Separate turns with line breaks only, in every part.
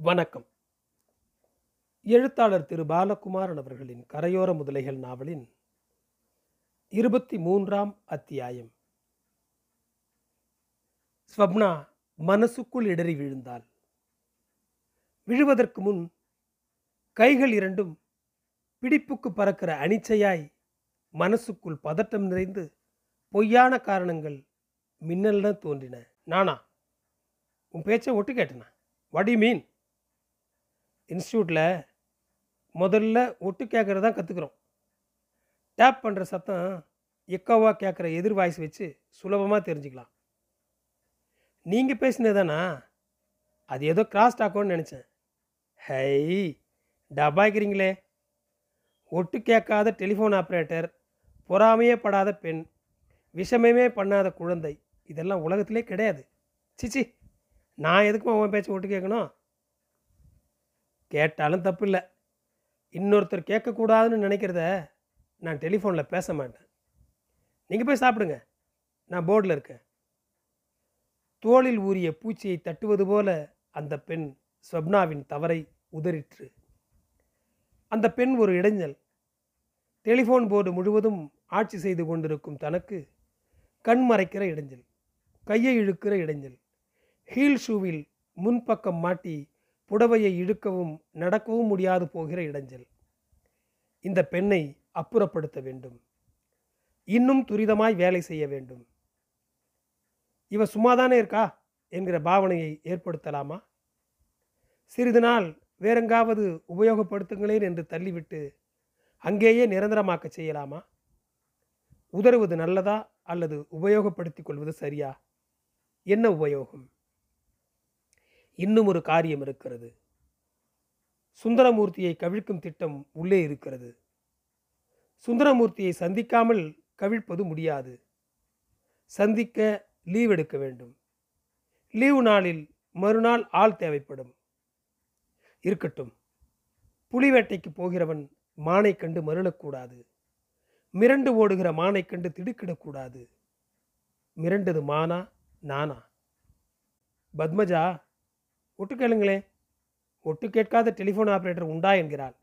வணக்கம். எழுத்தாளர் திரு பாலகுமாரன் அவர்களின் கரையோர முதலைகள் நாவலின் இருபத்தி மூன்றாம் அத்தியாயம். ஸ்வப்னா மனசுக்குள் இடறி விழுந்தாள். விழுவதற்கு முன் கைகள் இரண்டும் பிடிப்புக்கு பறக்கிற அனிச்சையாய் மனசுக்குள் பதட்டம் நிறைந்து பொய்யான காரணங்கள் மின்னல்ன தோன்றின. நானா? உன் பேச்சை ஒட்டு கேட்டனா? வடி மீன்? இன்ஸ்டியூட்டில் முதல்ல ஒட்டு கேட்குறது தான் கற்றுக்குறோம் டேப் பண்ணுற சத்தம் எக்கோவாக கேட்குற எதிர் வாய்ஸ் வச்சு சுலபமாக தெரிஞ்சுக்கலாம். நீங்கள் பேசினதானா அது ஏதோ கிராஸ் டாக்கோன்னு நினச்சேன். ஹை டபாய்க்கிறீங்களே ஒட்டு கேட்காத டெலிஃபோன் ஆப்ரேட்டர் பொறாமையே படாத பெண் விஷமமே பண்ணாத குழந்தை இதெல்லாம் உலகத்திலே கிடையாது. சிச்சி நான் எதுக்குமா உன் பேச்சு ஒட்டு கேட்கணும்? கேட்டாலும் தப்பு இல்லை இன்னொருத்தர் கேட்கக்கூடாதுன்னு நினைக்கிறத நான் டெலிஃபோனில் பேச மாட்டேன். நீங்கள் போய் சாப்பிடுங்க. நான் போர்டில் இருக்கேன். தோளில் ஊறிய பூச்சியை தட்டுவது போல அந்த பெண் ஸ்வப்னாவின் தவறை உதறிற்று. அந்த பெண் ஒரு இடைஞ்சல். டெலிஃபோன் போர்டு முழுவதும் ஆட்சி செய்து கொண்டிருக்கும் தனக்கு கண் மறைக்கிற இடைஞ்சல். கையை இழுக்கிற இடைஞ்சல். ஹீல் ஷூவில் முன்பக்கம் மாட்டி புடவையை இழுக்கவும் நடக்கவும் முடியாது போகிற இடைஞ்சல். இந்த பெண்ணை அப்புறப்படுத்த வேண்டும். இன்னும் துரிதமாய் வேலை செய்ய வேண்டும். இவ சும்மாதானே இருக்கா? என்கிற பாவனையை ஏற்படுத்தலாமா? சிறிது நாள் வேறெங்காவது உபயோகப்படுத்துங்களேன் என்று தள்ளிவிட்டு அங்கேயே நிரந்தரமாக்க செய்யலாமா? உதறுவது நல்லதா அல்லது உபயோகப்படுத்திக் கொள்வது சரியா? என்ன உபயோகம்? இன்னும் ஒரு காரியம் இருக்கிறது. சுந்தரமூர்த்தியை கவிழ்க்கும் திட்டம் உள்ளே இருக்கிறது. சுந்தரமூர்த்தியை சந்திக்காமல் கவிழ்ப்பது முடியாது. சந்திக்க லீவ் எடுக்க வேண்டும். லீவு நாளில் மறுநாள் ஆள் தேவைப்படும். இருக்கட்டும். புலி வேட்டைக்கு போகிறவன் மானை கண்டு மருளக்கூடாது. மிரண்டு ஓடுகிற மானை கண்டு திடுக்கிடக்கூடாது. மிரண்டது மானா நானா? பத்மஜா ஒட்டு கேளுங்களே. ஒட்டு கேட்காத டெலிஃபோன் ஆபரேட்டர் உண்டா என்கிறாள்.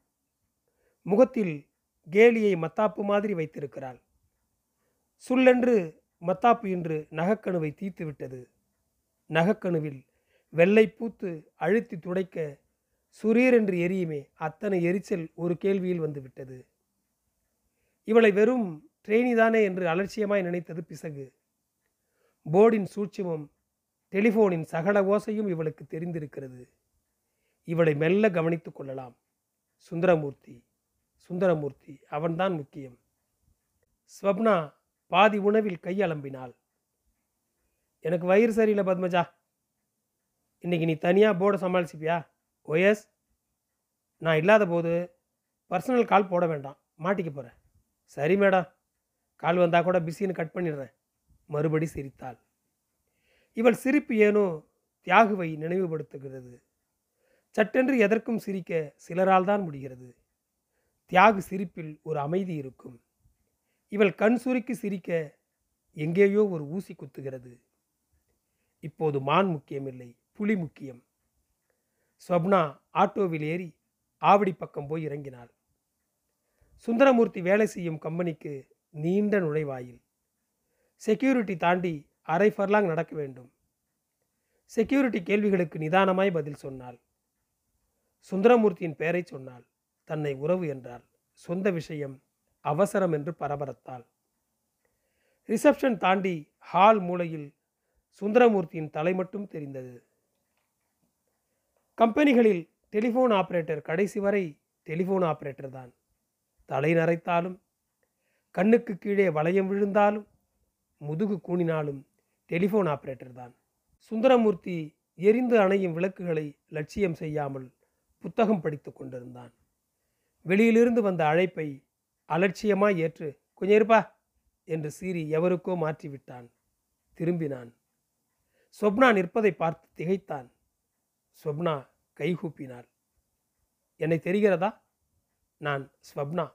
முகத்தில் கேலியை மத்தாப்பு மாதிரி வைத்திருக்கிறாள். சுல்லென்று மத்தாப்பு இன்று நகக்கணுவை தீத்து விட்டது நகக்கணுவில் வெள்ளை பூத்து அழுத்தி துடைக்க சுரீரென்று எரியுமே அத்தனை எரிச்சல் ஒரு கேள்வியில் வந்துவிட்டது இவளை வெறும் ட்ரெயினிதானே என்று அலட்சியமாய் நினைத்தது பிசகு. போர்டின் சூட்சுமம் டெலிஃபோனின் சகல ஓசையும் இவளுக்கு தெரிந்திருக்கிறது. இவளை மெல்ல கவனித்துக் கொள்ளலாம். சுந்தரமூர்த்தி சுந்தரமூர்த்தி அவன்தான் முக்கியம். ஸ்வப்னா பாதி உணவில் கையளம்பினாள் எனக்கு வயிறு சரியில்லை பத்மஜா. இன்னைக்கு நீ தனியாக போர்டை சமாளிச்சிப்பியா ஓஎஸ் நான் இல்லாத போது பர்சனல் கால் போட வேண்டாம். மாட்டிக்க போகிறேன் சரி மேடம். கால் வந்தால் கூட பிஸின்னு கட் பண்ணிடுறேன். மறுபடி சிரித்தாள். இவள் சிரிப்பு ஏனோ தியாகுவை நினைவுபடுத்துகிறது. சட்டென்று எதற்கும் சிரிக்க சிலரால் தான் முடிகிறது. தியாகு சிரிப்பில் ஒரு அமைதி இருக்கும். இவள் கண் சுருக்கி சிரிக்க எங்கேயோ ஒரு ஊசி குத்துகிறது. இப்போது மான் முக்கியமில்லை புலி முக்கியம். ஸ்வப்னா ஆட்டோவில் ஏறி ஆவடி பக்கம் போய் இறங்கினாள். சுந்தரமூர்த்தி வேலை செய்யும் கம்பெனிக்கு நீண்ட நுழைவாயில். செக்யூரிட்டி தாண்டி அரை ஃபர்லாங் நடக்க வேண்டும். செக்யூரிட்டி கேள்விகளுக்கு நிதானமாய் பதில் சொன்னாள். சுந்தரமூர்த்தியின் பெயரை சொன்னாள். தன்னை உறவு என்றாள். சொந்த விஷயம் அவசரம் என்று பரபரத்தாள். ரிசப்ஷன் தாண்டி ஹால் மூலையில் சுந்தரமூர்த்தியின் தலை மட்டும் தெரிந்தது. கம்பெனிகளில் டெலிஃபோன் ஆபரேட்டர் கடைசி வரை டெலிஃபோன் ஆபரேட்டர் தான். தலை நரைத்தாலும் கண்ணுக்கு கீழே வளையம் விழுந்தாலும் முதுகு கூணினாலும் டெலிஃபோன் ஆபரேட்டர் தான். சுந்தரமூர்த்தி எரிந்து அணையும் விளக்குகளை லட்சியம் செய்யாமல் புத்தகம் படித்து கொண்டிருந்தான். வெளியிலிருந்து வந்த அழைப்பை அலட்சியமாய் ஏற்று கொஞ்சம் இருப்பா என்று சீறி எவருக்கோ மாற்றிவிட்டான். திரும்பினான். சொப்னா நிற்பதை பார்த்து திகைத்தான். சொப்னா கைகூப்பினாள். என்னை தெரிகிறதா? நான் ஸ்வப்னா.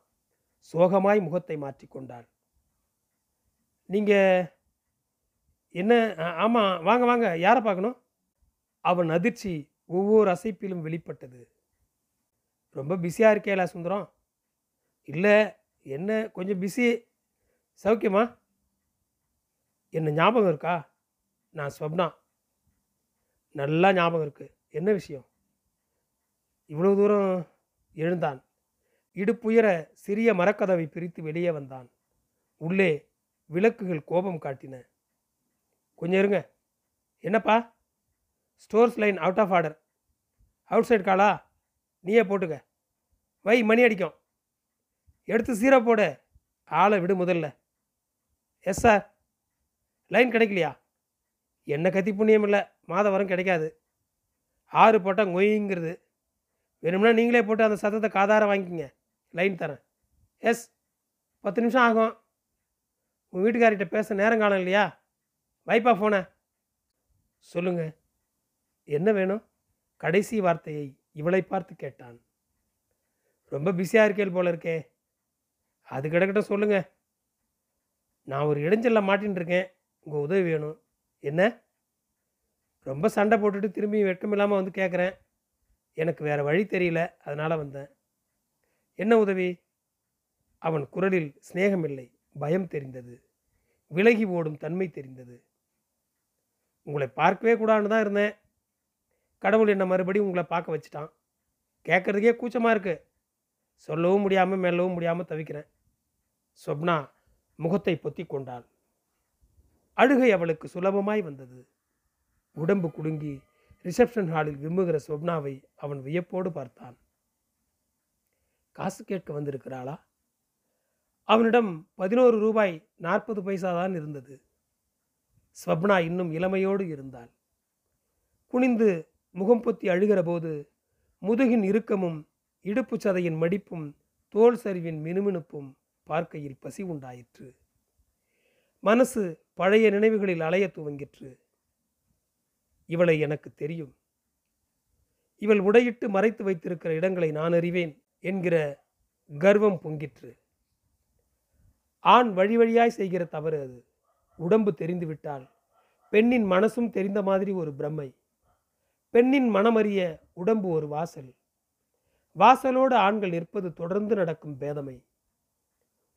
சோகமாய் முகத்தை மாற்றிக்கொண்டாள் நீங்கள் என்ன ஆமாம் வாங்க வாங்க யாரை பார்க்கணும்? அவன் அதிர்ச்சி ஒவ்வொரு அசைப்பிலும் வெளிப்பட்டது. ரொம்ப பிஸியாக இருக்கேலா சுந்தரம்? இல்லை என்ன கொஞ்சம் பிஸி சௌக்கியமா? என்ன ஞாபகம் இருக்கா? நான் ஸ்வப்னா. நல்லா ஞாபகம் இருக்கு. என்ன விஷயம்? இவ்வளவு தூரம் எழுந்தான். இடுப்புயர சிறிய மரக்கதவை பிரித்து வெளியே வந்தான். உள்ளே விளக்குகள் கோபம் காட்டின. கொஞ்சம் இருங்க. என்னப்பா? Stores line out of order outside காலா நீயே போட்டுக்க. வை மணி அடிக்கும். எடுத்து சீரோ போடு. ஆளை விடு முதல்ல. எஸ் சார் லைன் கிடைக்கலையா? என்ன கத்தி புண்ணியம் இல்லை. மாதம் வரம் கிடைக்காது. ஆறு போட்டால் ngொய்ங்கிறது வேணும்னா நீங்களே போட்டு அந்த சத்தத்தை காதார வாங்கிக்கிங்க. லைன் தரேன். எஸ் பத்து நிமிஷம் ஆகும். உங்கள் வீட்டுக்காரிகிட்ட பேச நேரம் காலம் இல்லையா? வைப்பா ஃபோனை சொல்லுங்க. என்ன வேணும்? கடைசி வார்த்தையை இவளை பார்த்து கேட்டான். ரொம்ப பிஸியாக இருக்கேள் போல இருக்கே. அது கிடக்கட்ட சொல்லுங்க. நான் ஒரு இடைஞ்சலில் மாட்டின்னு இருக்கேன் உங்கள் உதவி வேணும். என்ன? ரொம்ப சண்டை போட்டுட்டு திரும்பி வெட்கம் இல்லாமல் வந்து கேட்குறேன் எனக்கு வேறு வழி தெரியல. அதனால் வந்தேன். என்ன உதவி? அவன் குரலில் சிநேகமில்லை. பயம் தெரிந்தது. விலகி ஓடும் தன்மை தெரிந்தது. உங்களை பார்க்கவே கூடாதுன்னு தான் இருந்தேன். கடவுள் என்னை மறுபடியும் உங்களை பார்க்க வச்சுட்டான். கேட்குறதுக்கே கூச்சமாக இருக்கு. சொல்லவும் முடியாமல் மெல்லவும் முடியாமல் தவிக்கிறேன். சொப்னா முகத்தை பொத்தி கொண்டாள். அழுகை அவளுக்கு சுலபமாய் வந்தது. உடம்பு குலுங்கி ரிசப்ஷன் ஹாலில் விம்முகிற சொப்னாவை அவன் வியப்போடு பார்த்தான். காசு கேட்க வந்திருக்கிறாளா? அவனிடம் பதினோரு ரூபாய் நாற்பது பைசா தான் இருந்தது. ஸ்வப்னா இன்னும் இளமையோடு இருந்தாள். குனிந்து முகம் பொத்தி அழுகிற போது முதுகின் இறுக்கமும் இடுப்பு சதையின் மடிப்பும் தோல் சரிவின் மினுமினுப்பும் பார்க்கையில் பசி உண்டாயிற்று. மனசு பழைய நினைவுகளில் அலைய துவங்கிற்று. இவளை எனக்கு தெரியும். இவள் உடையிட்டு மறைத்து வைத்திருக்கிற இடங்களை நான் அறிவேன் என்கிற கர்வம் பொங்கிற்று. ஆண் வழி வழியாய் செய்கிற தவறு அது. உடம்பு தெரிந்துவிட்டால் பெண்ணின் மனசும் தெரிந்த மாதிரி ஒரு பிரம்மை. பெண்ணின் மனமறிய உடம்பு ஒரு வாசல். வாசலோடு ஆண்கள் நிற்பது தொடர்ந்து நடக்கும் பேதமை.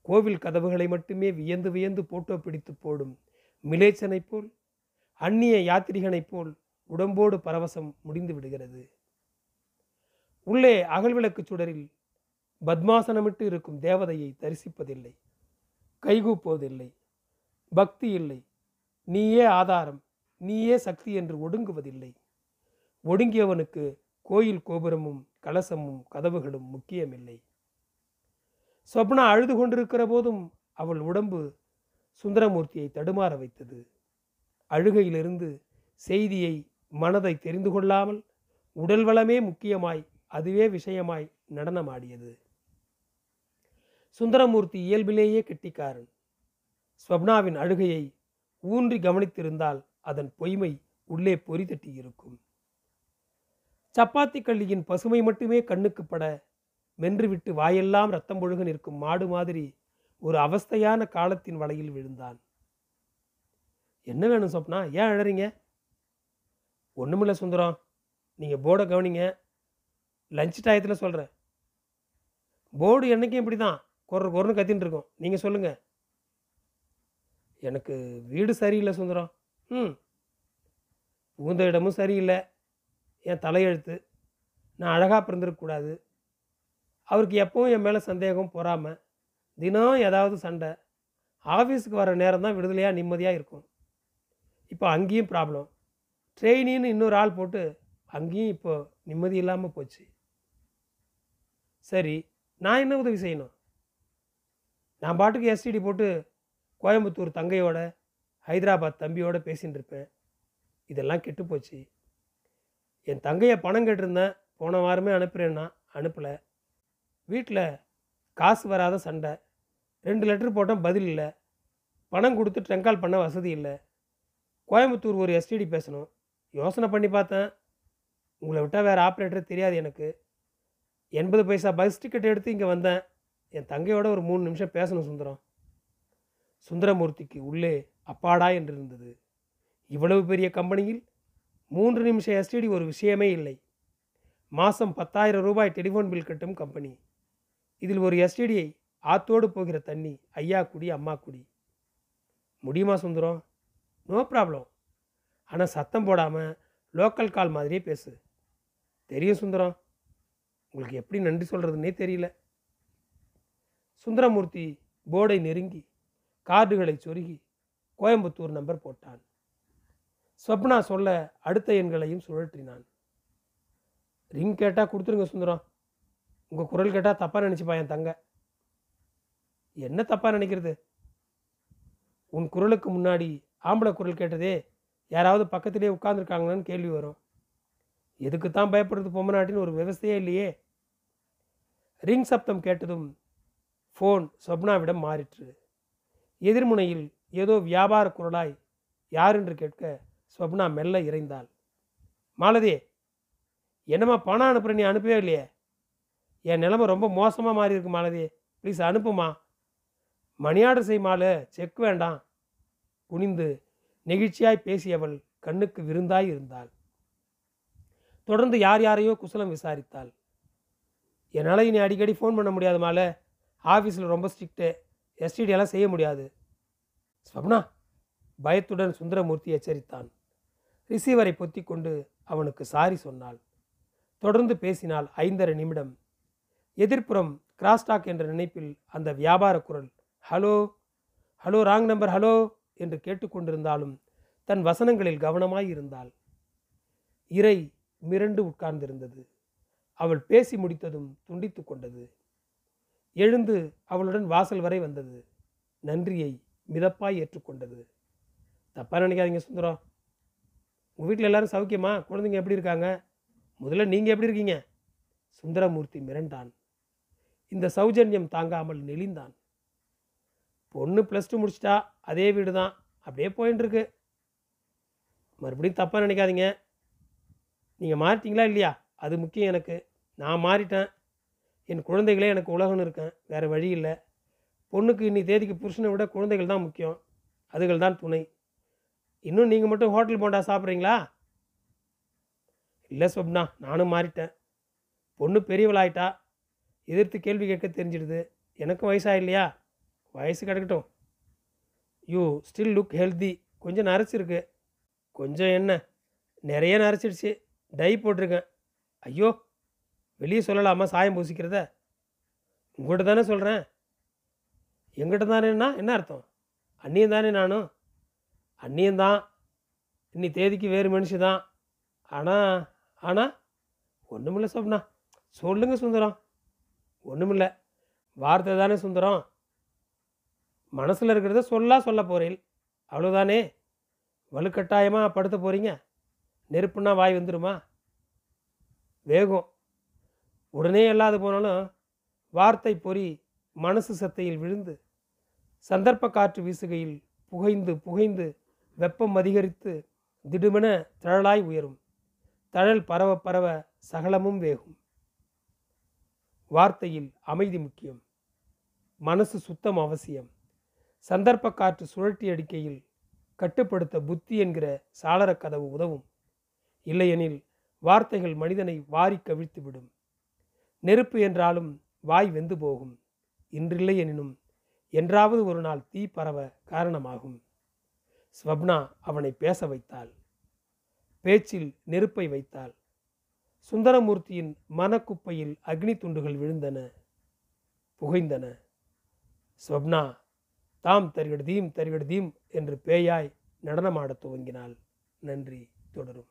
கோவில் கதவுகளை மட்டுமே வியந்து வியந்து போட்டோ பிடித்து போடும் மிலேச்சனைப் போல் அந்நிய யாத்திரிகனைப் போல் உடம்போடு பரவசம் முடிந்து விடுகிறது. உள்ளே அகல்விளக்கு சுடரில் பத்மாசனமிட்டு இருக்கும் தேவதையை தரிசிப்பதில்லை. கைகூப்புவதில்லை பக்தி இல்லை. நீயே ஆதாரம் நீயே சக்தி என்று ஒடுங்குவதில்லை. ஒடுங்கியவனுக்கு கோயில் கோபுரமும் கலசமும் கதவுகளும் முக்கியமில்லை. சொப்னா அழுது கொண்டிருக்கிற போதும் அவள் உடம்பு சுந்தரமூர்த்தியை தடுமாற வைத்தது. அழுகையிலிருந்து செய்தியை மனதை தெரிந்து கொள்ளாமல் உடல் வளமே முக்கியமாய் அதுவே விஷயமாய் நடனமாடியது. சுந்தரமூர்த்தி இயல்பிலேயே கெட்டிக்காரன். ஸ்வப்னாவின் அழுகையை ஊன்றி கவனித்திருந்தால் அதன் பொய்மை உள்ளே பொறி தட்டி இருக்கும். சப்பாத்தி கள்ளியின் பசுமை மட்டுமே கண்ணுக்கு பட மென்றுவிட்டு வாயெல்லாம் ரத்தம் ஒழுக நிற்கும் மாடு மாதிரி ஒரு அவஸ்தையான காலத்தின் வலையில் விழுந்தான். என்ன வேணும் சொப்னா ஏன் அழறீங்க? ஒன்றுமில்ல சுந்தரம். நீங்கள் போர்டை கவனிங்க. லஞ்ச் டயத்தில் சொல்கிறேன் போர்டு என்றைக்கும் இப்படி தான் கொர கொரன்னு கத்தின்னு இருக்கோம். நீங்கள் சொல்லுங்கள் எனக்கு வீடு சரியில்லை சுந்தரம். ம். புகுந்த இடமும் சரியில்லை. என் தலையெழுத்து நான் அழகாக பிறந்திருக்கக்கூடாது அவருக்கு எப்பவும் என் மேலே சந்தேகம் பொறாமல் தினம் ஏதாவது சண்டை. ஆஃபீஸுக்கு வர நேரம் தான் விடுதலையாக நிம்மதியாக இருக்கும். இப்போ அங்கேயும் ப்ராப்ளம் ட்ரெயினின்னு இன்னொரு ஆள் போட்டு அங்கேயும் இப்போ நிம்மதி இல்லாமல் போச்சு. சரி நான் என்ன உதவி செய்யணும்? நான் பாட்டுக்கு எஸ்டிடி போட்டு கோயம்புத்தூர் தங்கையோட ஹைதராபாத் தம்பியோட பேசின்னு இருப்பேன். இதெல்லாம் கெட்டு போச்சு. என் தங்கையை பணம் கேட்டிருந்தேன். போன வாரமே அனுப்புகிறேன்னா அனுப்பலை. வீட்டில் காசு வராத சண்டை. ரெண்டு லெட்டர் போட்டோம் பதில் இல்லை. பணம் கொடுத்து ட்ரெங்கால் பண்ண வசதி இல்லை. கோயம்புத்தூர் ஒரு எஸ்டிடி பேசணும். யோசனை பண்ணி பார்த்தேன். உங்களை விட்டால் வேறு ஆப்ரேட்டர் தெரியாது எனக்கு. எண்பது பைசா பஸ் டிக்கெட் எடுத்து இங்கே வந்தேன். என் தங்கையோட ஒரு மூணு நிமிஷம் பேசணும் சுந்தரம். சுந்தரமூர்த்திக்கு உள்ளே அப்பாடா என்று இருந்தது இவ்வளவு பெரிய கம்பெனியில் மூன்று நிமிஷம் எஸ்டிடி ஒரு விஷயமே இல்லை. மாதம் பத்தாயிரம் ரூபாய் டெலிஃபோன் பில் கட்டும் கம்பெனி. இதில் ஒரு எஸ்டிடியை ஆத்தோடு போகிற தண்ணி ஐயா குடி அம்மா குடி. முடியுமா சுந்தரம்? No problem. ஆனால் சத்தம் போடாமல் லோக்கல் கால் மாதிரியே பேசு. தெரியும் சுந்தரம். உங்களுக்கு எப்படி நன்றி சொல்கிறதுனே தெரியல. சுந்தரமூர்த்தி போர்டை நெருங்கி கார்டுகளை சொருகி கோயம்புத்தூர் நம்பர் போட்டான். ஸ்வப்னா சொல்ல அடுத்த எண்களையும் சுழற்றினான். ரிங் கேட்டால் கொடுத்துருங்க சுந்தரம். உங்கள் குரல் கேட்டால் தப்பாக நினச்சிப்பா என் தங்க. என்ன தப்பாக நினைக்கிறது? உன் குரலுக்கு முன்னாடி ஆம்பளை குரல் கேட்டதே யாராவது பக்கத்திலே உட்காந்துருக்காங்களான்னு கேள்வி வரும். எதுக்கு தான் பயப்படுறது பொம்மநாட்டின்னு ஒரு விவசாயே இல்லையே? ரிங் சப்தம் கேட்டதும் ஃபோன் சொப்னாவிடம் மாறிற்று. எதிர்முனையில் ஏதோ வியாபார குரலாய் யார் என்று கேட்க ஸ்வப்னா மெல்ல இறைந்தாள். மாலதி என்னம்மா பணம் அனுப்புகிற நீ அனுப்பவே இல்லையே? என் நிலைமை ரொம்ப மோசமாக மாறி இருக்கு மாலதி. ப்ளீஸ் அனுப்புமா? மணி ஆர்டர் செய் செக் வேண்டாம். குனிந்து நெகிழ்ச்சியாய் பேசியவள் கண்ணுக்கு விருந்தாய் இருந்தாள். தொடர்ந்து யார் யாரையோ குசலம் விசாரித்தாள். என்னால் இனி அடிக்கடி ஃபோன் பண்ண முடியாதமால ஆஃபீஸில் ரொம்ப ஸ்ட்ரிக்ட்டு எஸ்டிடியெல்லாம் செய்ய முடியாது. ஸ்வப்னா பயத்துடன் சுந்தரமூர்த்தி எச்சரித்தான். ரிசீவரை பொத்தி கொண்டு அவனுக்கு சாரி சொன்னாள். தொடர்ந்து பேசினால் ஐந்தரை நிமிடம். எதிர்ப்புறம் கிராஸ்டாக் என்ற நினைப்பில் அந்த வியாபார குரல் hello hello wrong number hello என்று கேட்டுக்கொண்டிருந்தாலும் தன் வசனங்களில் கவனமாய் இருந்தாள். இறை மிரண்டு உட்கார்ந்திருந்தது. அவள் பேசி முடித்ததும் துண்டித்து கொண்டது. எழுந்து அவளுடன் வாசல் வரை வந்தது. நன்றியை மிதப்பாய் ஏற்றுக்கொண்டது. தப்பாக நினைக்காதீங்க சுந்தரம் உங்கள் வீட்டில் எல்லாரும் சௌக்கியமா? குழந்தைங்க எப்படி இருக்காங்க? முதல்ல நீங்கள் எப்படி இருக்கீங்க? சுந்தரமூர்த்தி மிரண்டான். இந்த சௌஜன்யம் தாங்காமல் நெளிந்தான். பொண்ணு ப்ளஸ் டூ முடிச்சிட்டா அதே வீடு தான் அப்படியே போயின்னு இருக்கு மறுபடியும் தப்பாக நினைக்காதீங்க. நீங்கள் மாறிட்டீங்களா இல்லையா? அது முக்கியம் எனக்கு. நான் மாறிட்டேன். என் குழந்தைகளே எனக்கு உலகம்னு இருக்கேன். வேறு வழி இல்லை. பொண்ணுக்கு இன்னி தேதிக்கு புருஷனை விட குழந்தைகள் தான் முக்கியம். அதுகள் தான் துணை. இன்னும் நீங்கள் மட்டும் ஹோட்டல் போண்டா சாப்பிட்றீங்களா? இல்லை சொப்னா நானும் மாறிட்டேன். பொண்ணு பெரியவளாயிட்டா. எதிர்த்து கேள்வி கேட்க தெரிஞ்சிடுது. எனக்கும் வயசாக இல்லையா வயசு கிடக்கட்டும். You still look healthy. கொஞ்சம் நரைச்சிருக்கு. கொஞ்சம் என்ன? நிறைய நரைச்சிடுச்சு. டை போட்டிருக்கேன். ஐயோ வெளியே சொல்லலாமா? சாயம் பூசிக்கிறத? உங்கள்கிட்ட தானே சொல்கிறேன் எங்கிட்ட தானேன்னா என்ன அர்த்தம்? அந்நியம் தானே நானும். அந்நியந்தான் இன்னி தேதிக்கு வேறு மனுஷி தான். ஆனால் ஆனால் ஒன்றுமில்ல சொப்னா. சொல்லுங்க சுந்தரம். ஒன்றுமில்ல வார்த்தை தானே சுந்தரம். மனசில் இருக்கிறத சொல்லா சொல்ல போகிறேன் அவ்வளோதானே வலுக்கட்டாயமாக படுத்த போகிறீங்க நெருப்புன்னா வாய் வந்துடுமா வேகம். உடனே இல்லாது போனாலும் வார்த்தை பொறி மனசு சத்தையில் விழுந்து சந்தர்ப்ப காற்று வீசுகையில் புகைந்து புகைந்து வெப்பம் அதிகரித்து திடுமென தழலாய் உயரும். தழல் பரவ பரவ சகலமும் வேகும். வார்த்தையில் அமைதி முக்கியம். மனசு சுத்தம் அவசியம். சந்தர்ப்ப காற்று சுழட்டி அடிக்கையில் கட்டுப்படுத்த புத்தி என்கிற சாளர கதவு உதவும். இல்லையெனில் வார்த்தைகள் மனிதனை வாரி கவிழ்த்துவிடும். நெருப்பு என்றாலும் வாய் வெந்து போகும். இன்றில்லை எனினும் என்றாவது ஒரு நாள் தீ பரவ காரணமாகும். ஸ்வப்னா அவனை பேச வைத்தாள். பேச்சில் நெருப்பை வைத்தாள். சுந்தரமூர்த்தியின் மனக்குப்பையில் அக்னி துண்டுகள் விழுந்தன. புகைந்தன. ஸ்வப்னா தாம் தருகடுதீம் தருகடுதீம் என்று பேயாய் நடனமாடத் துவங்கினாள். நன்றி தொடரும்.